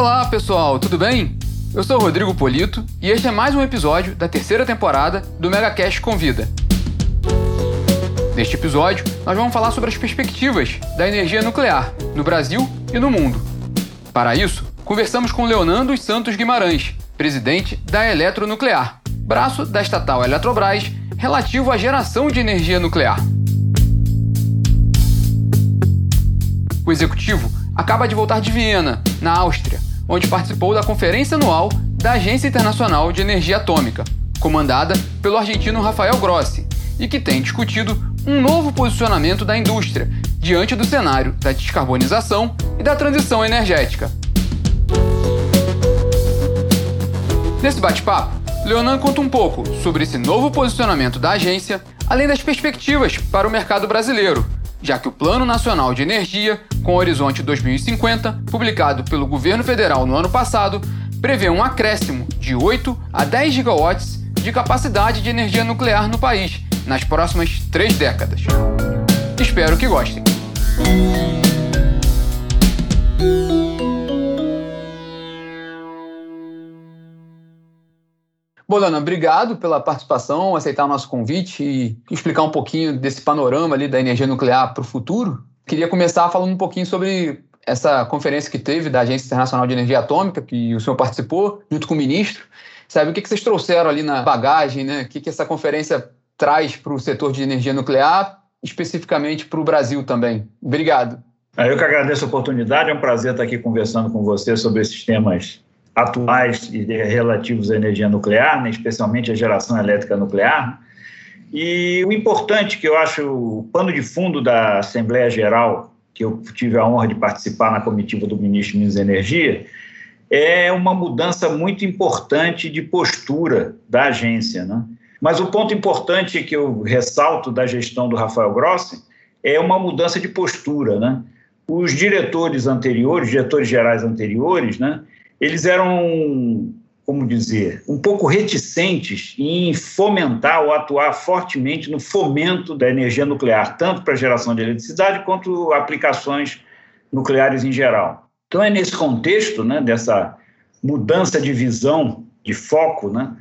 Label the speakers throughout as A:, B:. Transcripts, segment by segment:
A: Olá, pessoal, tudo bem? Eu sou Rodrigo Polito e este é mais um episódio da terceira temporada do MegaCast Convida. Neste episódio, nós vamos falar sobre as perspectivas da energia nuclear no Brasil e no mundo. Para isso, conversamos com Leonardo Santos Guimarães, presidente da Eletronuclear, braço da estatal Eletrobras relativo à geração de energia nuclear. O executivo acaba de voltar de Viena, na Áustria, onde participou da conferência anual da Agência Internacional de Energia Atômica, comandada pelo argentino Rafael Grossi, e que tem discutido um novo posicionamento da indústria diante do cenário da descarbonização e da transição energética. Nesse bate-papo, Leonan conta um pouco sobre esse novo posicionamento da agência, além das perspectivas para o mercado brasileiro, já que o Plano Nacional de Energia, com Horizonte 2050, publicado pelo governo federal no ano passado, prevê um acréscimo de 8 a 10 gigawatts de capacidade de energia nuclear no país nas próximas três décadas. Espero que gostem. Bolana, obrigado pela participação, aceitar o nosso convite e explicar um pouquinho desse panorama ali da energia nuclear para o futuro. Queria começar falando um pouquinho sobre essa conferência que teve da Agência Internacional de Energia Atômica, que o senhor participou, junto com o ministro. Sabe o que vocês trouxeram ali na bagagem, né? O que essa conferência traz para o setor de energia nuclear, especificamente para o Brasil também? Obrigado.
B: Eu que agradeço a oportunidade, é um prazer estar aqui conversando com você sobre esses temas atuais relativos à energia nuclear, né, especialmente a geração elétrica nuclear. E o importante que eu acho, o pano de fundo da Assembleia Geral, que eu tive a honra de participar na comitiva do ministro Minas Energia, é uma mudança muito importante de postura da agência. Né? Mas o ponto importante que eu ressalto da gestão do Rafael Grossi é uma mudança de postura. Né? Os diretores anteriores, diretores gerais anteriores, né, eles eram, como dizer, um pouco reticentes em fomentar ou atuar fortemente no fomento da energia nuclear, tanto para geração de eletricidade quanto aplicações nucleares em geral. Então é nesse contexto, né, dessa mudança de visão, de foco, né,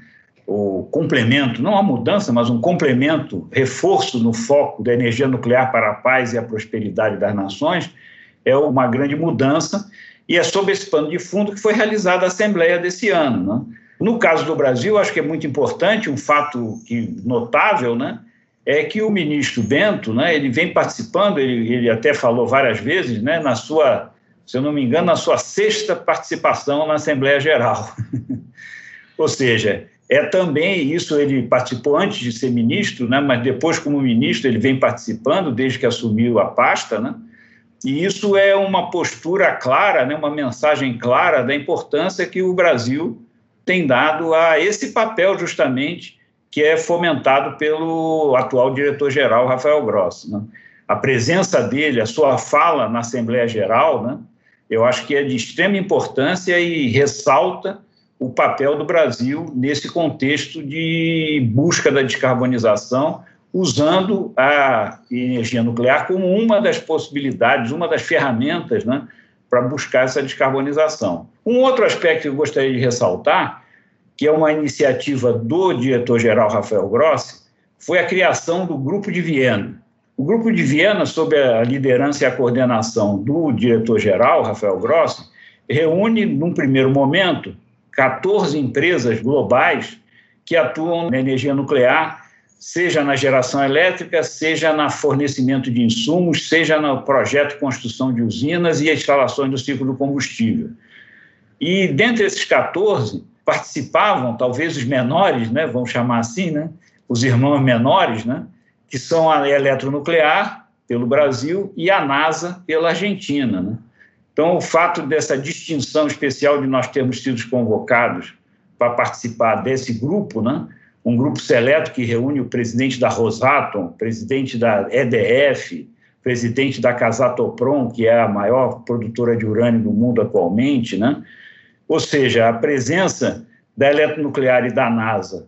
B: o complemento, não a mudança, mas um complemento, reforço no foco da energia nuclear para a paz e a prosperidade das nações, é uma grande mudança e é sob esse pano de fundo que foi realizada a Assembleia desse ano. Né? No caso do Brasil, acho que é muito importante, um fato que, notável, né, é que o ministro Bento, né, ele vem participando, ele, ele até falou várias vezes, né, na sua, se eu não me engano, na sua sexta participação na Assembleia Geral. Ou seja, é também isso, ele participou antes de ser ministro, né, mas depois como ministro ele vem participando desde que assumiu a pasta, né, e isso é uma postura clara, né, uma mensagem clara da importância que o Brasil tem dado a esse papel, justamente, que é fomentado pelo atual diretor-geral, Rafael Gross. Né? A presença dele, a sua fala na Assembleia Geral, né, eu acho que é de extrema importância e ressalta o papel do Brasil nesse contexto de busca da descarbonização usando a energia nuclear como uma das possibilidades, uma das ferramentas né, para buscar essa descarbonização. Um outro aspecto que eu gostaria de ressaltar, que é uma iniciativa do diretor-geral Rafael Grossi, foi a criação do Grupo de Viena. O Grupo de Viena, sob a liderança e a coordenação do diretor-geral Rafael Grossi, reúne, num primeiro momento, 14 empresas globais que atuam na energia nuclear seja na geração elétrica, seja no fornecimento de insumos, seja no projeto de construção de usinas e instalações do ciclo do combustível. E dentre esses 14, participavam talvez os menores, né, vamos chamar assim, né, os irmãos menores, né, que são a Eletronuclear, pelo Brasil, e a NASA, pela Argentina. Né? Então, o fato dessa distinção especial de nós termos sido convocados para participar desse grupo, né, um grupo seleto que reúne o presidente da Rosatom, presidente da EDF, presidente da Casatoprom, que é a maior produtora de urânio do mundo atualmente, né? Ou seja, a presença da eletronuclear e da NASA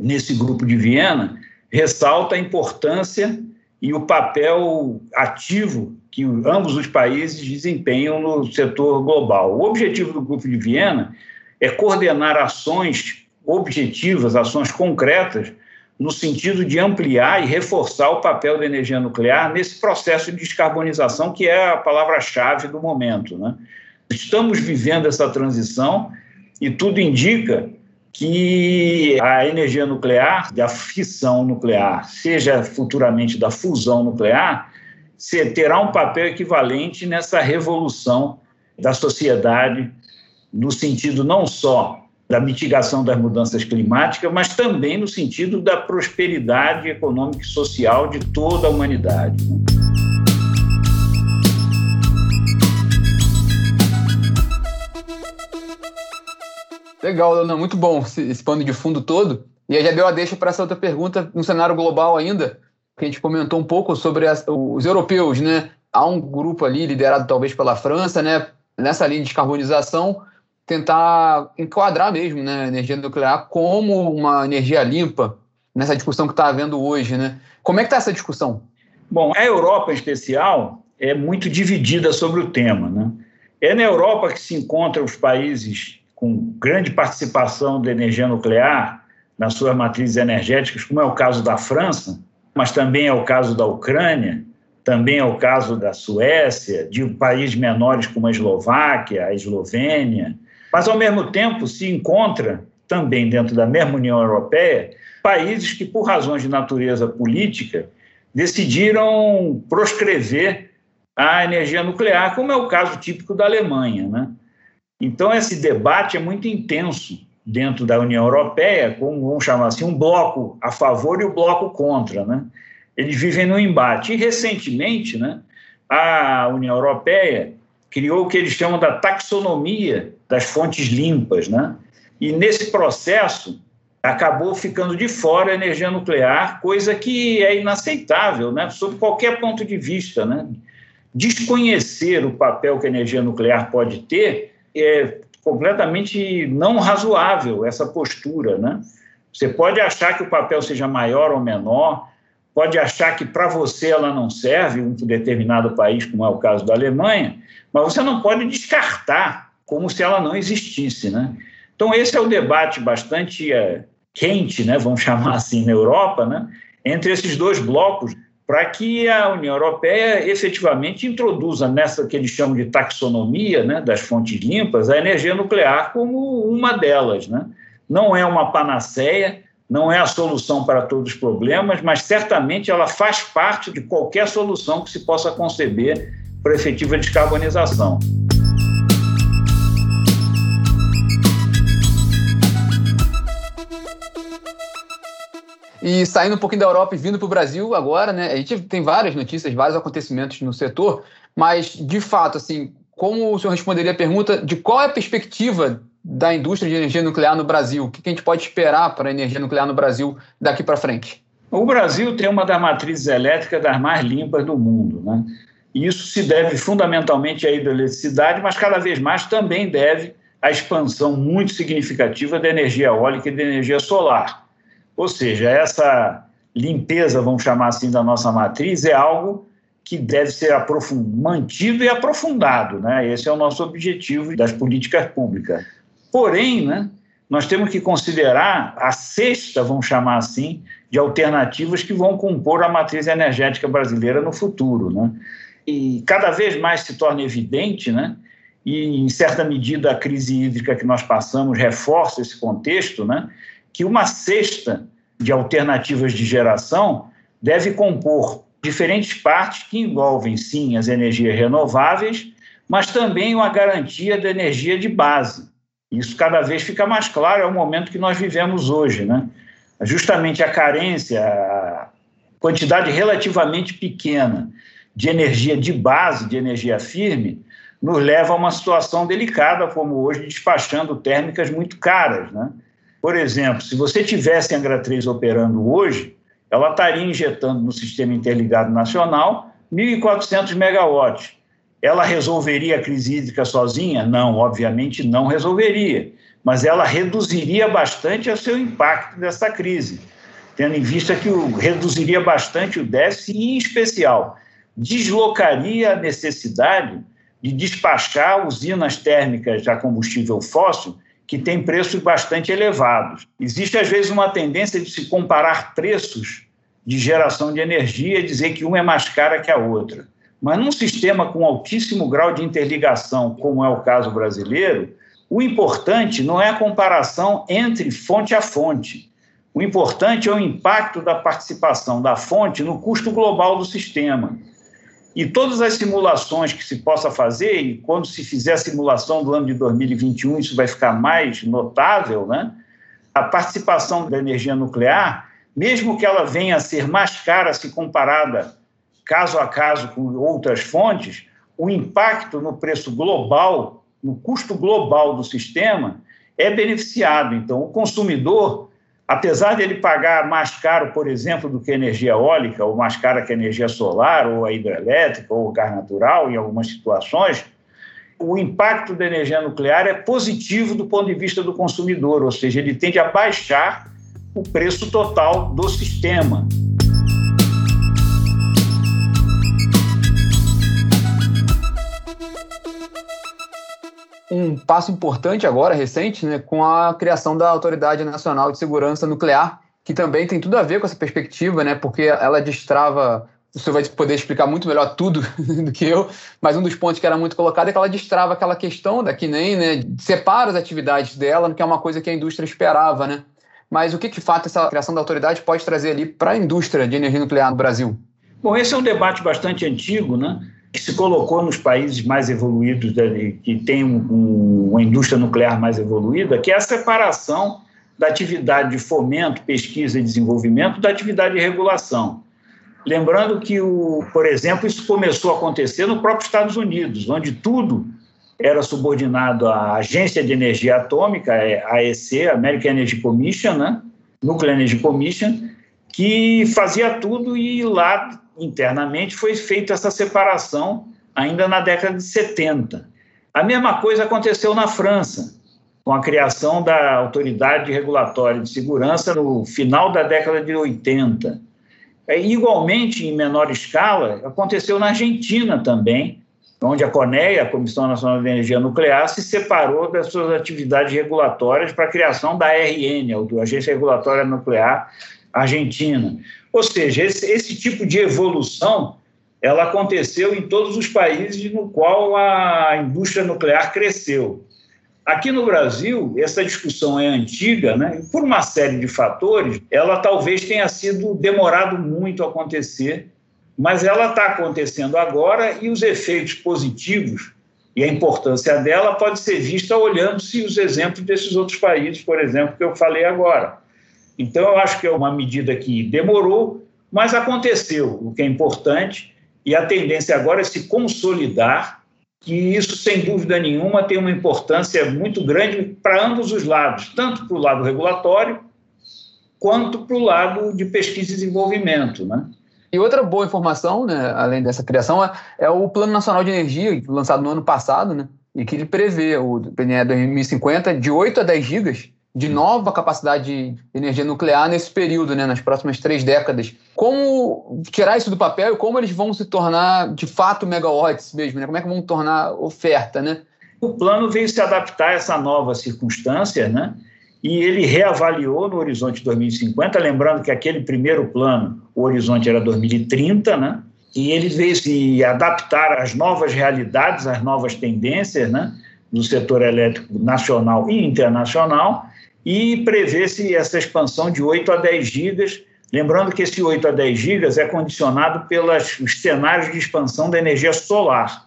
B: nesse grupo de Viena ressalta a importância e o papel ativo que ambos os países desempenham no setor global. O objetivo do Grupo de Viena é coordenar ações objetivas, ações concretas, no sentido de ampliar e reforçar o papel da energia nuclear nesse processo de descarbonização, que é a palavra-chave do momento. Né? Estamos vivendo essa transição e tudo indica que a energia nuclear, da fissão nuclear, seja futuramente da fusão nuclear, terá um papel equivalente nessa revolução da sociedade, no sentido não só da mitigação das mudanças climáticas, mas também no sentido da prosperidade econômica e social de toda a humanidade.
A: Legal, Leonardo, muito bom esse, esse pano de fundo todo. E aí já deu a deixa para essa outra pergunta no cenário global ainda, que a gente comentou um pouco sobre as, os europeus, né? Há um grupo ali liderado talvez pela França, né? Nessa linha de descarbonização, tentar enquadrar mesmo né, a energia nuclear como uma energia limpa nessa discussão que está havendo hoje, né? Como é que está essa discussão?
B: Bom, a Europa em especial é muito dividida sobre o tema, né? É na Europa que se encontram os países com grande participação da energia nuclear nas suas matrizes energéticas, como é o caso da França, mas também é o caso da Ucrânia, também é o caso da Suécia, de países menores como a Eslováquia, a Eslovênia, mas ao mesmo tempo se encontra também dentro da mesma União Europeia países que, por razões de natureza política, decidiram proscrever a energia nuclear, como é o caso típico da Alemanha, né? Então, esse debate é muito intenso dentro da União Europeia, como vamos chamar assim, um bloco a favor e o um bloco contra. Né? Eles vivem no embate. E, recentemente, né, a União Europeia criou o que eles chamam da taxonomia das fontes limpas. Né? E, nesse processo, acabou ficando de fora a energia nuclear, coisa que é inaceitável, né, sob qualquer ponto de vista. Né? Desconhecer o papel que a energia nuclear pode ter é completamente não razoável essa postura, né? Você pode achar que o papel seja maior ou menor, pode achar que para você ela não serve, um determinado país, como é o caso da Alemanha, mas você não pode descartar como se ela não existisse, né? Então esse é o debate bastante é, quente, né? Vamos chamar assim na Europa, né? Entre esses dois blocos para que a União Europeia efetivamente introduza nessa que eles chamam de taxonomia né, das fontes limpas a energia nuclear como uma delas. Né? Não é uma panaceia, não é a solução para todos os problemas, mas certamente ela faz parte de qualquer solução que se possa conceber para efetiva descarbonização.
A: E saindo um pouquinho da Europa e vindo para o Brasil agora, né? A gente tem várias notícias, vários acontecimentos no setor, mas de fato, assim, como o senhor responderia a pergunta de qual é a perspectiva da indústria de energia nuclear no Brasil? O que a gente pode esperar para a energia nuclear no Brasil daqui para frente?
B: O Brasil tem uma das matrizes elétricas das mais limpas do mundo, né? E isso se deve fundamentalmente à hidroeletricidade, mas cada vez mais também deve à expansão muito significativa da energia eólica e da energia solar. Ou seja, essa limpeza, vamos chamar assim, da nossa matriz é algo que deve ser mantido e aprofundado. Né? Esse é o nosso objetivo das políticas públicas. Porém, né, nós temos que considerar a sexta, vamos chamar assim, de alternativas que vão compor a matriz energética brasileira no futuro. Né? E cada vez mais se torna evidente, né, e em certa medida a crise hídrica que nós passamos reforça esse contexto, né, que uma cesta de alternativas de geração deve compor diferentes partes que envolvem, sim, as energias renováveis, mas também uma garantia da energia de base. Isso cada vez fica mais claro, é o momento que nós vivemos hoje. Né? Justamente a carência, a quantidade relativamente pequena de energia de base, de energia firme, nos leva a uma situação delicada, como hoje, despachando térmicas muito caras. Né? Por exemplo, se você tivesse a Angra 3 operando hoje, ela estaria injetando no Sistema Interligado Nacional 1.400 megawatts. Ela resolveria a crise hídrica sozinha? Não, obviamente não resolveria, mas ela reduziria bastante o seu impacto dessa crise. tendo em vista que o, reduziria bastante o déficit e, em especial, deslocaria a necessidade de despachar usinas térmicas a combustível fóssil que têm preços bastante elevados. Existe, às vezes, uma tendência de se comparar preços de geração de energia e dizer que uma é mais cara que a outra. Mas num sistema com altíssimo grau de interligação, como é o caso brasileiro, o importante não é a comparação entre fonte a fonte. O importante é o impacto da participação da fonte no custo global do sistema. E todas as simulações que se possa fazer, e quando se fizer a simulação do ano de 2021, isso vai ficar mais notável, né? a participação da energia nuclear, mesmo que ela venha a ser mais cara se comparada caso a caso com outras fontes, o impacto no preço global, no custo global do sistema, é beneficiado. Então, o consumidor apesar de ele pagar mais caro, por exemplo, do que a energia eólica, ou mais cara que a energia solar, ou a hidrelétrica, ou o gás natural, em algumas situações, o impacto da energia nuclear é positivo do ponto de vista do consumidor, ou seja, ele tende a baixar o preço total do sistema.
A: Um passo importante agora, recente, né, com a criação da Autoridade Nacional de Segurança Nuclear, que também tem tudo a ver com essa perspectiva, né, porque ela destrava. Você vai poder explicar muito melhor tudo do que eu, mas um dos pontos que era muito colocado é que ela destrava aquela questão da que nem, né, separa as atividades dela, que é uma coisa que a indústria esperava, né? Mas o que, de fato, essa criação da autoridade pode trazer ali para a indústria de energia nuclear no Brasil?
B: Bom, esse é um debate bastante antigo, né? Que se colocou nos países mais evoluídos, que têm um, uma indústria nuclear mais evoluída, que é a separação da atividade de fomento, pesquisa e desenvolvimento da atividade de regulação. Lembrando que, o, por exemplo, isso começou a acontecer no próprio Estados Unidos, onde tudo era subordinado à Agência de Energia Atômica, a AEC, American Energy Commission, né? Nuclear Energy Commission, que fazia tudo e lá internamente foi feita essa separação ainda na década de 70. A mesma coisa aconteceu na França, com a criação da Autoridade Regulatória de Segurança no final da década de 80. É, igualmente, em menor escala, aconteceu na Argentina também, onde a CONEA, a Comissão Nacional de Energia Nuclear, se separou das suas atividades regulatórias para a criação da ARN, a Agência Regulatória Nuclear Argentina. Ou seja, esse, esse tipo de evolução ela aconteceu em todos os países no qual a indústria nuclear cresceu. Aqui no Brasil, essa discussão é antiga, né? por uma série de fatores, ela talvez tenha sido demorado muito a acontecer, mas ela está acontecendo agora e os efeitos positivos e a importância dela pode ser vista olhando-se os exemplos desses outros países, por exemplo, que eu falei agora. Então, eu acho que é uma medida que demorou, mas aconteceu, o que é importante, e a tendência agora é se consolidar, que isso, sem dúvida nenhuma, tem uma importância muito grande para ambos os lados, tanto para o lado regulatório, quanto para o lado de pesquisa e desenvolvimento. Né?
A: E outra boa informação, né, além dessa criação, é, é, o Plano Nacional de Energia, lançado no ano passado, né, e que ele prevê, o PNE 2050, de 8 a 10 gigas de nova capacidade de energia nuclear nesse período, né, nas próximas três décadas. Como tirar isso do papel e como eles vão se tornar, de fato, megawatts mesmo? Né? Como é que vão tornar oferta, né?
B: O plano veio se adaptar a essa nova circunstância, né? E ele reavaliou no horizonte 2050, lembrando que aquele primeiro plano, o horizonte era 2030, né? E ele veio se adaptar às novas realidades, às novas tendências, né? Do setor elétrico nacional e internacional, e prevê-se essa expansão de 8 a 10 gigas, lembrando que esse 8 a 10 gigas é condicionado pelos cenários de expansão da energia solar,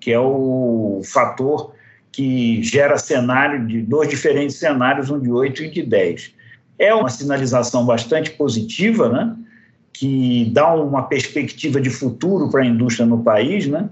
B: que é o fator que gera cenário de dois diferentes cenários, um de 8 e de 10. É uma sinalização bastante positiva, né? que dá uma perspectiva de futuro para a indústria no país, né?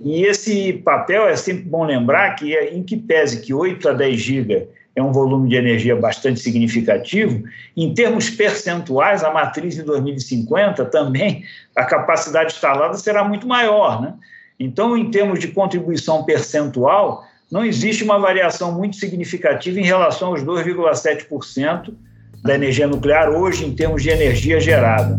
B: E esse papel é sempre bom lembrar que, é, em que pese que 8 a 10 gigas é um volume de energia bastante significativo. Em termos percentuais, a matriz em 2050 também, a capacidade instalada será muito maior. Né? Então, em termos de contribuição percentual, não existe uma variação muito significativa em relação aos 2,7% da energia nuclear hoje em termos de energia gerada.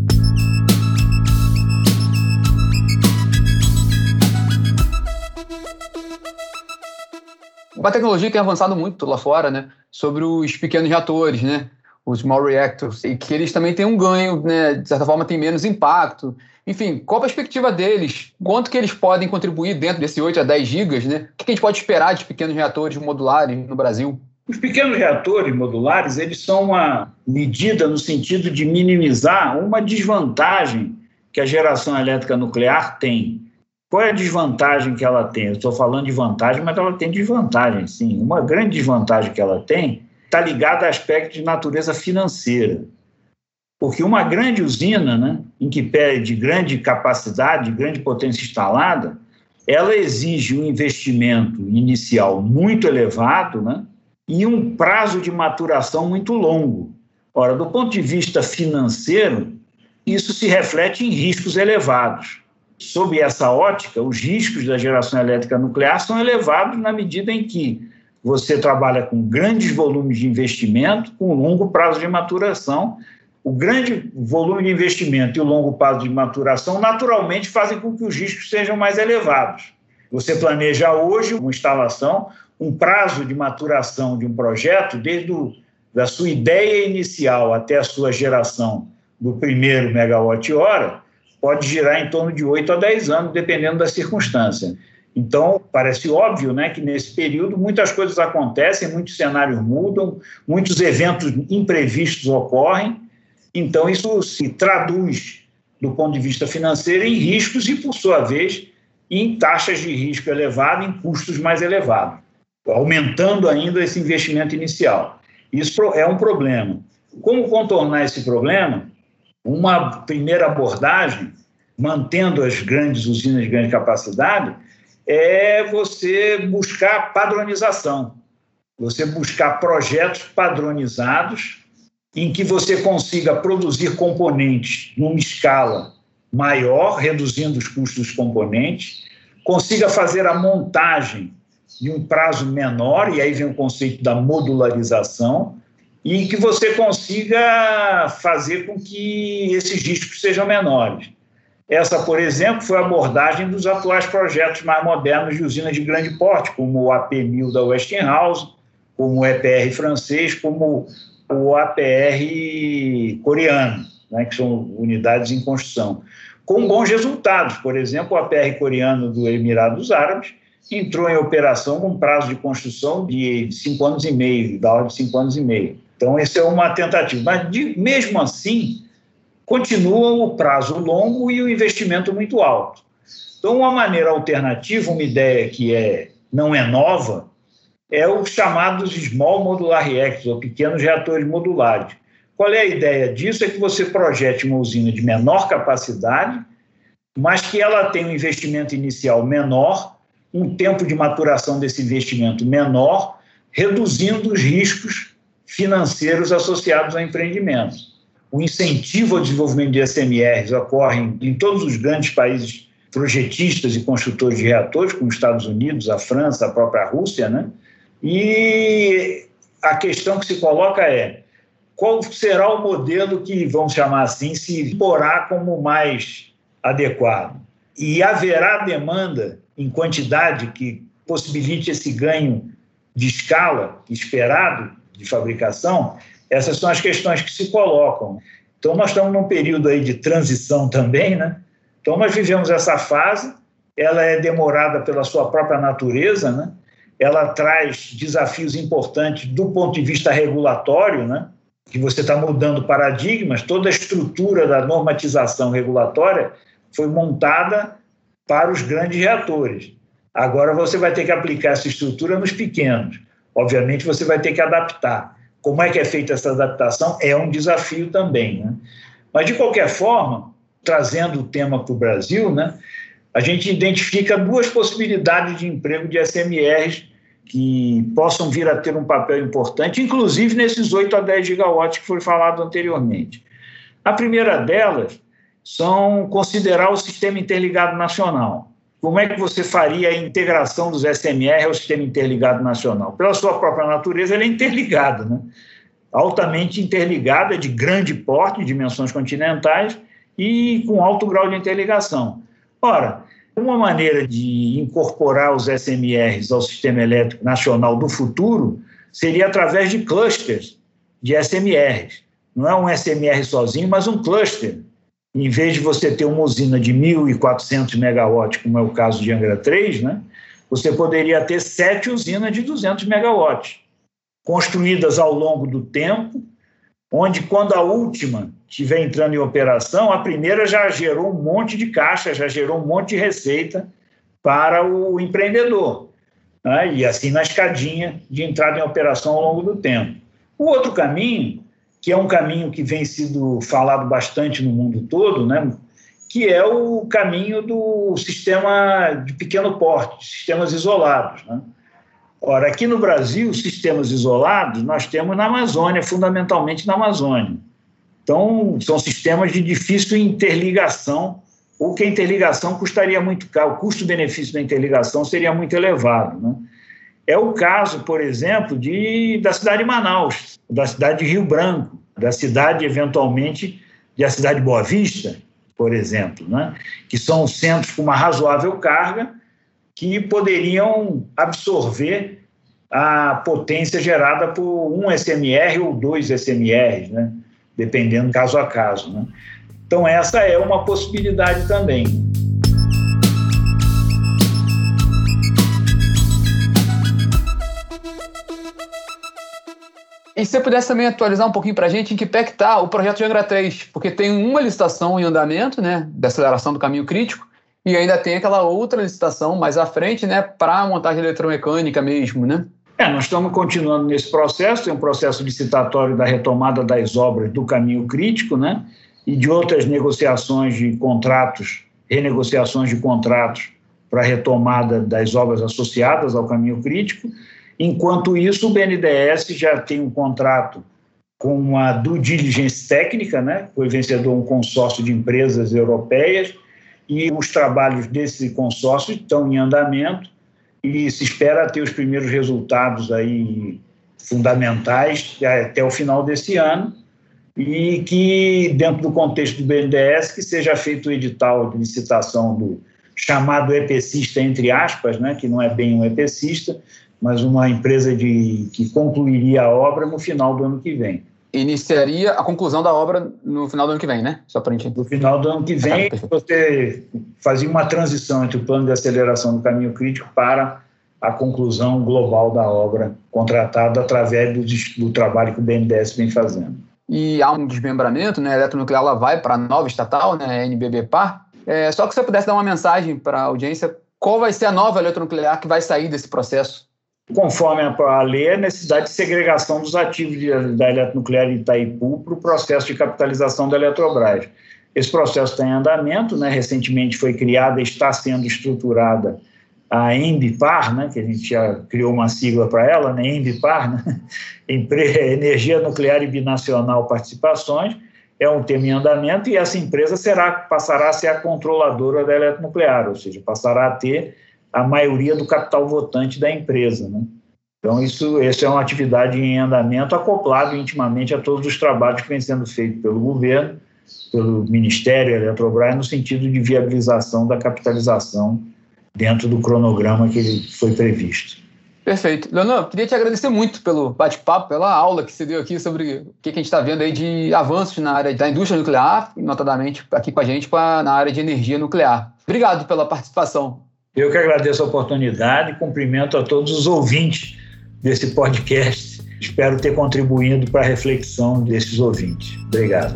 A: A tecnologia tem avançado muito lá fora, né? Sobre os pequenos reatores, né? Os small reactors, e que eles também têm um ganho, né? De certa forma, tem menos impacto. Enfim, qual a perspectiva deles? Quanto que eles podem contribuir dentro desse 8 a 10 gigas, né? O que a gente pode esperar de pequenos reatores modulares no Brasil?
B: Os pequenos reatores modulares, eles são uma medida no sentido de minimizar uma desvantagem que a geração elétrica nuclear tem. Qual é a desvantagem que ela tem? Eu estou falando de vantagem, mas ela tem desvantagem, sim. Uma grande desvantagem que ela tem está ligada a aspecto de natureza financeira. Porque uma grande usina, né, em que pede grande capacidade, grande potência instalada, ela exige um investimento inicial muito elevado, né, e um prazo de maturação muito longo. Ora, do ponto de vista financeiro, isso se reflete em riscos elevados. Sob essa ótica, os riscos da geração elétrica nuclear são elevados na medida em que você trabalha com grandes volumes de investimento, com longo prazo de maturação. O grande volume de investimento e o longo prazo de maturação naturalmente fazem com que os riscos sejam mais elevados. Você planeja hoje uma instalação um prazo de maturação de um projeto, desde o, da sua ideia inicial até a sua geração do primeiro megawatt-hora, pode girar em torno de 8 a 10 anos, dependendo da circunstância. Então, parece óbvio né, que nesse período muitas coisas acontecem, muitos cenários mudam, muitos eventos imprevistos ocorrem. Então, isso se traduz, do ponto de vista financeiro, em riscos e, por sua vez, em taxas de risco elevado, em custos mais elevados aumentando ainda esse investimento inicial. Isso é um problema. Como contornar esse problema? Uma primeira abordagem, mantendo as grandes usinas de grande capacidade, é você buscar padronização. Você buscar projetos padronizados em que você consiga produzir componentes numa escala maior, reduzindo os custos dos componentes, consiga fazer a montagem de um prazo menor, e aí vem o conceito da modularização, e que você consiga fazer com que esses riscos sejam menores. Essa, por exemplo, foi a abordagem dos atuais projetos mais modernos de usinas de grande porte, como o AP1000 da Westinghouse, como o EPR francês, como o APR coreano, né, que são unidades em construção, com bons resultados. Por exemplo, o APR coreano do Emirados Árabes entrou em operação com prazo de construção de cinco anos e meio, da ordem de cinco anos e meio. Então, essa é uma tentativa. Mas, de, mesmo assim, continua o prazo longo e o investimento muito alto. Então, uma maneira alternativa, uma ideia que é, não é nova, é os chamados Small Modular Reactors, ou pequenos reatores modulares. Qual é a ideia disso? É que você projete uma usina de menor capacidade, mas que ela tem um investimento inicial menor um tempo de maturação desse investimento menor, reduzindo os riscos financeiros associados ao empreendimento. O incentivo ao desenvolvimento de SMRs ocorre em todos os grandes países projetistas e construtores de reatores, como os Estados Unidos, a França, a própria Rússia, né? E a questão que se coloca é qual será o modelo que, vamos chamar assim, se porá como mais adequado? E haverá demanda em quantidade que possibilite esse ganho de escala esperado de fabricação, essas são as questões que se colocam. Então, nós estamos num período aí de transição também, né? Então, nós vivemos essa fase, ela é demorada pela sua própria natureza, né? Ela traz desafios importantes do ponto de vista regulatório, né? Que você está mudando paradigmas, toda a estrutura da normatização regulatória foi montada para os grandes reatores. Agora você vai ter que aplicar essa estrutura nos pequenos. Obviamente você vai ter que adaptar. Como é que é feita essa adaptação é um desafio também. Né? Mas, de qualquer forma, trazendo o tema para o Brasil, né, a gente identifica duas possibilidades de emprego de SMRs que possam vir a ter um papel importante, inclusive nesses 8 a 10 gigawatts que foi falado anteriormente. A primeira delas são considerar o sistema interligado nacional. Como é que você faria a integração dos SMR ao sistema interligado nacional? Pela sua própria natureza, ele é interligado. Né? altamente interligada, de grande porte, dimensões continentais e com alto grau de interligação. Ora, uma maneira de incorporar os SMRs ao sistema elétrico nacional do futuro seria através de clusters de SMRs. Não é um SMR sozinho, mas um cluster. Em vez de você ter uma usina de 1.400 megawatts, como é o caso de Angra 3, né, você poderia ter sete usinas de 200 megawatts, construídas ao longo do tempo, onde, quando a última estiver entrando em operação, a primeira já gerou um monte de caixa, já gerou um monte de receita para o empreendedor. Né? E assim na escadinha de entrada em operação ao longo do tempo. O outro caminho, que é um caminho que vem sido falado bastante no mundo todo, né? que é o caminho do sistema de pequeno porte, sistemas isolados. Né? Ora, aqui no Brasil, sistemas isolados nós temos na Amazônia, fundamentalmente na Amazônia. Então, são sistemas de difícil interligação, ou que a interligação custaria muito caro, o custo-benefício da interligação seria muito elevado. Né? É o caso, por exemplo, de, da cidade de Manaus, da cidade de Rio Branco, da cidade, eventualmente, da cidade de Boa Vista, por exemplo, né? que são centros com uma razoável carga que poderiam absorver a potência gerada por um SMR ou dois SMRs, né? dependendo caso a caso. Né? Então, essa é uma possibilidade também.
A: E se você pudesse também atualizar um pouquinho para a gente em que pé está o projeto de Angra 3, porque tem uma licitação em andamento, né, de aceleração do caminho crítico, e ainda tem aquela outra licitação mais à frente, né, para a montagem eletromecânica mesmo, né?
B: É, nós estamos continuando nesse processo, tem um processo licitatório da retomada das obras do caminho crítico, né, e de outras negociações de contratos, renegociações de contratos para retomada das obras associadas ao caminho crítico. Enquanto isso, o BNDES já tem um contrato com uma due diligence técnica, né? foi vencedor um consórcio de empresas europeias, e os trabalhos desse consórcio estão em andamento e se espera ter os primeiros resultados aí fundamentais até o final desse ano e que, dentro do contexto do BNDES, que seja feito o edital de licitação do chamado EPCista, entre aspas, né, que não é bem um EPCista, mas uma empresa de, que concluiria a obra no final do ano que vem.
A: Iniciaria a conclusão da obra no final do ano que vem, né?
B: Só para gente. No final do ano que vem, ah, você fazia uma transição entre o plano de aceleração do caminho crítico para a conclusão global da obra contratada através do, do trabalho que o BNDES vem fazendo.
A: E há um desmembramento, né? A eletronuclear ela vai para a nova estatal, né? NBBPAR. É, só que você pudesse dar uma mensagem para a audiência, qual vai ser a nova eletronuclear que vai sair desse processo?
B: Conforme a lei, a necessidade de segregação dos ativos de, da eletronuclear de Itaipu para o processo de capitalização da Eletrobras. Esse processo está em andamento, né? recentemente foi criada, está sendo estruturada a EMBPAR, né? que a gente já criou uma sigla para ela, né? EMBPAR, né? Energia Nuclear e Binacional Participações, é um tema em andamento e essa empresa será, passará a ser a controladora da eletronuclear, ou seja, passará a ter a maioria do capital votante da empresa. Né? Então, isso, isso é uma atividade em andamento acoplado intimamente a todos os trabalhos que vêm sendo feitos pelo governo, pelo Ministério Eletrobras, no sentido de viabilização da capitalização dentro do cronograma que foi previsto.
A: Perfeito. Leonardo, queria te agradecer muito pelo bate-papo, pela aula que você deu aqui sobre o que a gente está vendo aí de avanços na área da indústria nuclear, notadamente aqui com a gente na área de energia nuclear. Obrigado pela participação.
B: Eu que agradeço a oportunidade e cumprimento a todos os ouvintes desse podcast. Espero ter contribuído para a reflexão desses ouvintes. Obrigado.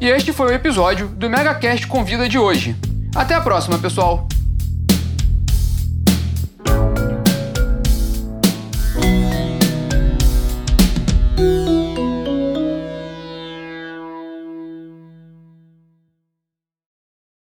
A: E este foi o episódio do MegaCast Convida de hoje. Até a próxima, pessoal!